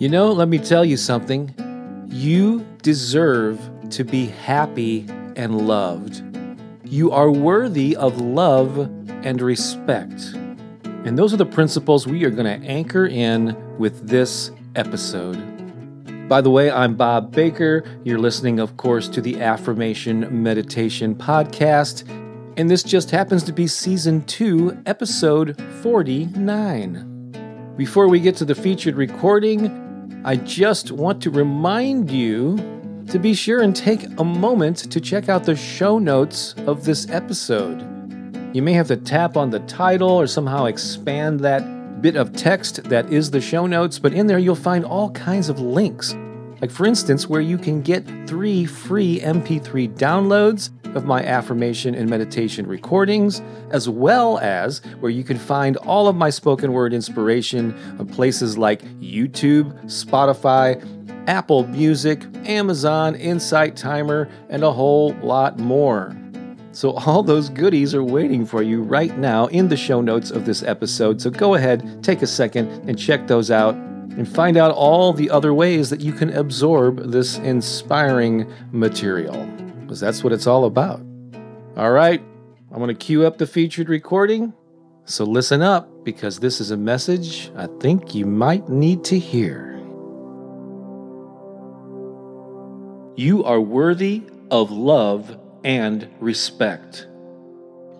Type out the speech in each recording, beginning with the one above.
You know, let me tell you something. You deserve to be happy and loved. You are worthy of love and respect. And those are the principles we are going to anchor in with this episode. By the way, I'm Bob Baker. You're listening, of course, to the Affirmation Meditation Podcast. And this just happens to be season two, episode 49. Before we get to the featured recording, I just want to remind you to be sure and take a moment to check out the show notes of this episode. You may have to tap on the title or somehow expand that bit of text that is the show notes, but in there you'll find all kinds of links. Like, for instance, where you can get three free MP3 downloads of my affirmation and meditation recordings, as well as where you can find all of my spoken word inspiration on places like YouTube, Spotify, Apple Music, Amazon, Insight Timer, and a whole lot more. So, all those goodies are waiting for you right now in the show notes of this episode. So, go ahead, take a second, and check those out and find out all the other ways that you can absorb this inspiring material because that's what it's all about. All right, I'm going to cue up the featured recording. So listen up because this is a message I think you might need to hear. You are worthy of love and respect.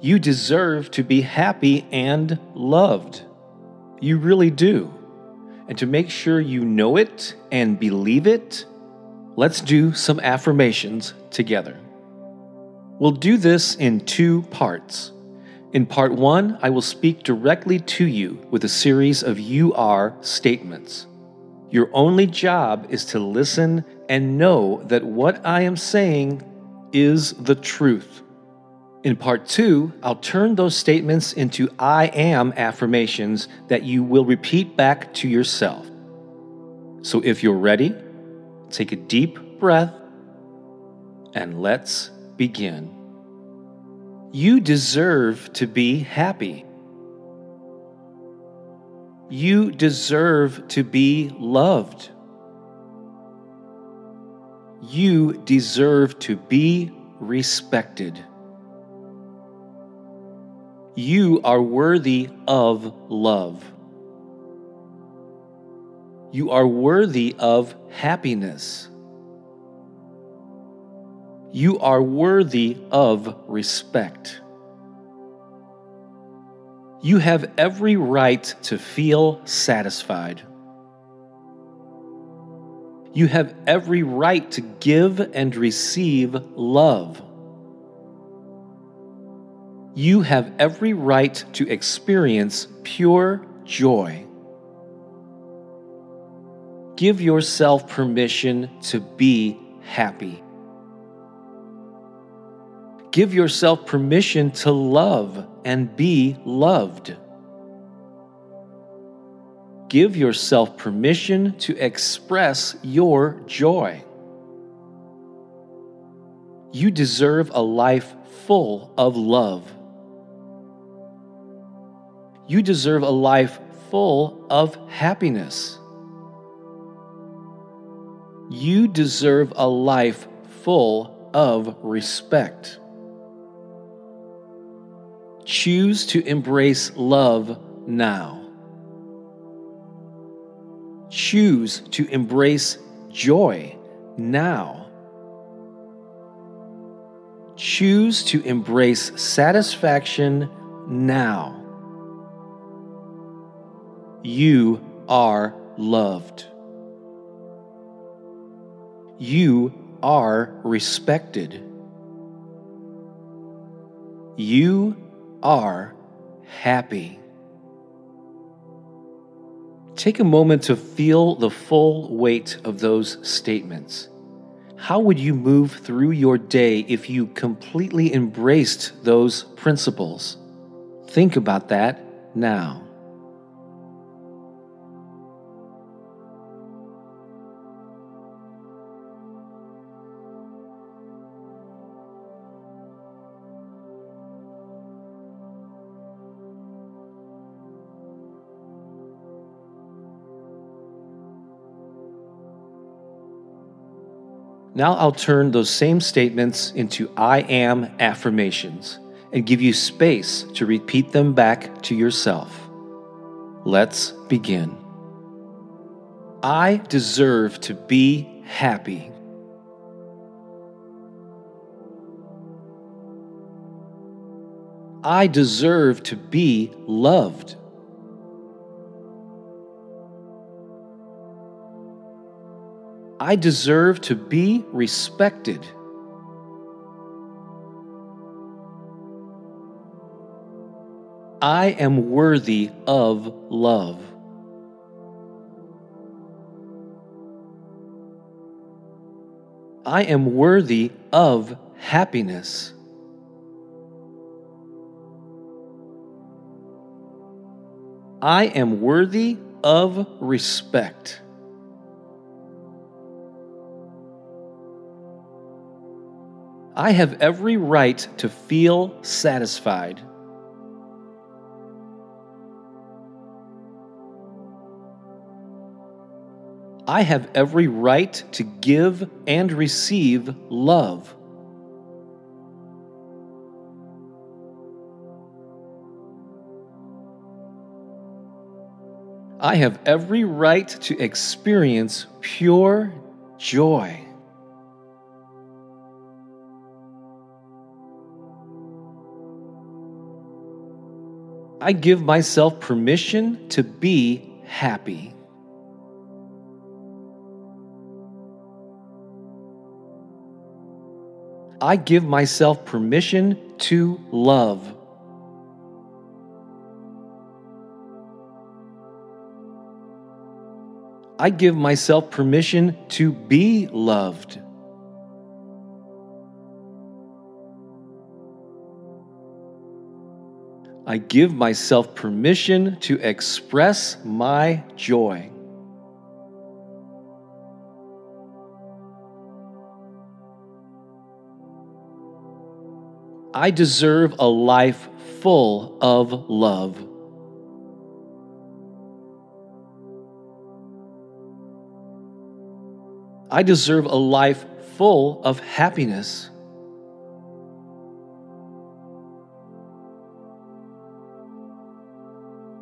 You deserve to be happy and loved. You really do. And to make sure you know it and believe it, Let's do some affirmations together. We'll do this in two parts. In part one, I will speak directly to you with a series of you are statements. Your only job is to listen and know that what I am saying is the truth. In part two, I'll turn those statements into I am affirmations that you will repeat back to yourself. So if you're ready, Take a deep breath and let's begin. You deserve to be happy. You deserve to be loved. You deserve to be respected. You are worthy of love. You are worthy of happiness. You are worthy of respect. You have every right to feel satisfied. You have every right to give and receive love. You have every right to experience pure joy. Give yourself permission to be happy. Give yourself permission to love and be loved. Give yourself permission to express your joy. You deserve a life full of love. You deserve a life full of happiness. You deserve a life full of respect. Choose to embrace love now. Choose to embrace joy now. Choose to embrace satisfaction now. You are loved. You are respected. You are happy. Take a moment to feel the full weight of those statements. How would you move through your day if you completely embraced those principles? Think about that now. Now I'll turn those same statements into I am affirmations and give you space to repeat them back to yourself. Let's begin. I deserve to be happy. I deserve to be loved. I deserve to be respected. I am worthy of love. I am worthy of happiness. I am worthy of respect. I have every right to feel satisfied. I have every right to give and receive love. I have every right to experience pure joy. I give myself permission to be happy. I give myself permission to love. I give myself permission to be loved. I give myself permission to express my joy. I deserve a life full of love. I deserve a life full of happiness.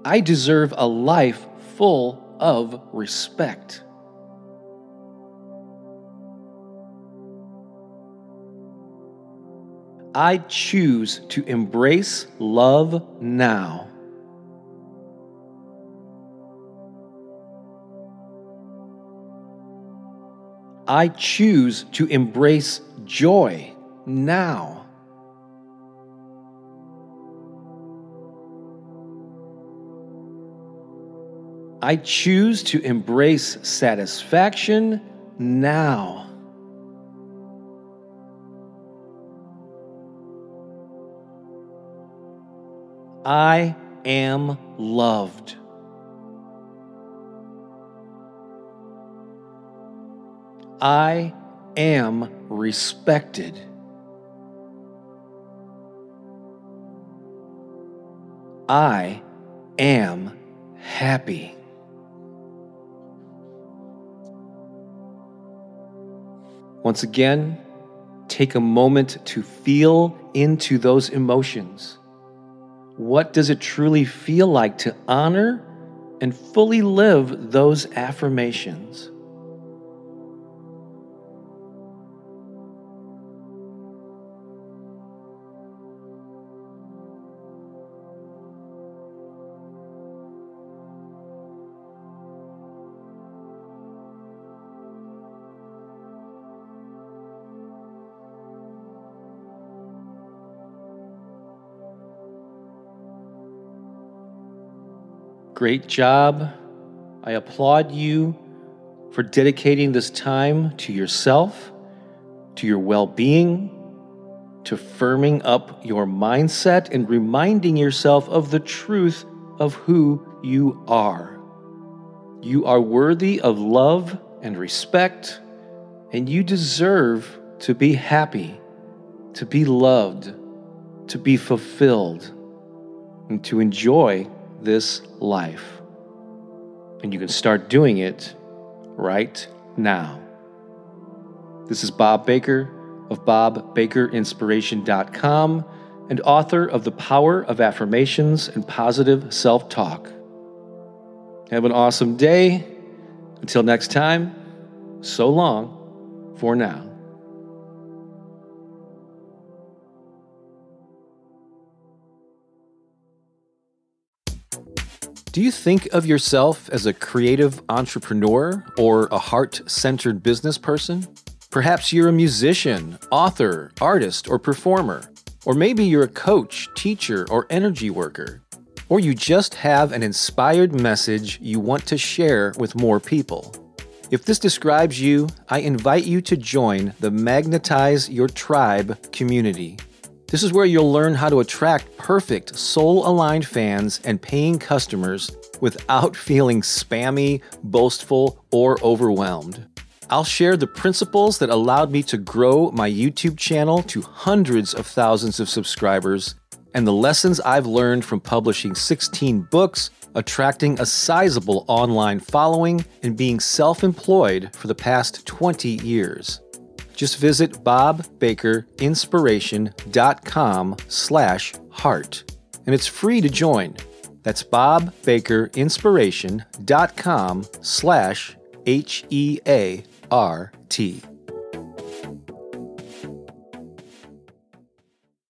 I deserve a life full of respect. I choose to embrace love now. I choose to embrace joy now. I choose to embrace satisfaction now. I am loved. I am respected. I am happy. Once again, take a moment to feel into those emotions. What does it truly feel like to honor and fully live those affirmations? Great job. I applaud you for dedicating this time to yourself, to your well being, to firming up your mindset and reminding yourself of the truth of who you are. You are worthy of love and respect, and you deserve to be happy, to be loved, to be fulfilled, and to enjoy this life. And you can start doing it right now. This is Bob Baker of BobBakerInspiration.com and author of The Power of Affirmations and Positive Self Talk. Have an awesome day. Until next time, so long for now. Do you think of yourself as a creative entrepreneur or a heart centered business person? Perhaps you're a musician, author, artist, or performer. Or maybe you're a coach, teacher, or energy worker. Or you just have an inspired message you want to share with more people. If this describes you, I invite you to join the Magnetize Your Tribe community. This is where you'll learn how to attract perfect, soul aligned fans and paying customers without feeling spammy, boastful, or overwhelmed. I'll share the principles that allowed me to grow my YouTube channel to hundreds of thousands of subscribers and the lessons I've learned from publishing 16 books, attracting a sizable online following, and being self employed for the past 20 years just visit bobbakerinspiration.com slash heart. And it's free to join. That's bobbakerinspiration.com slash H-E-A-R-T.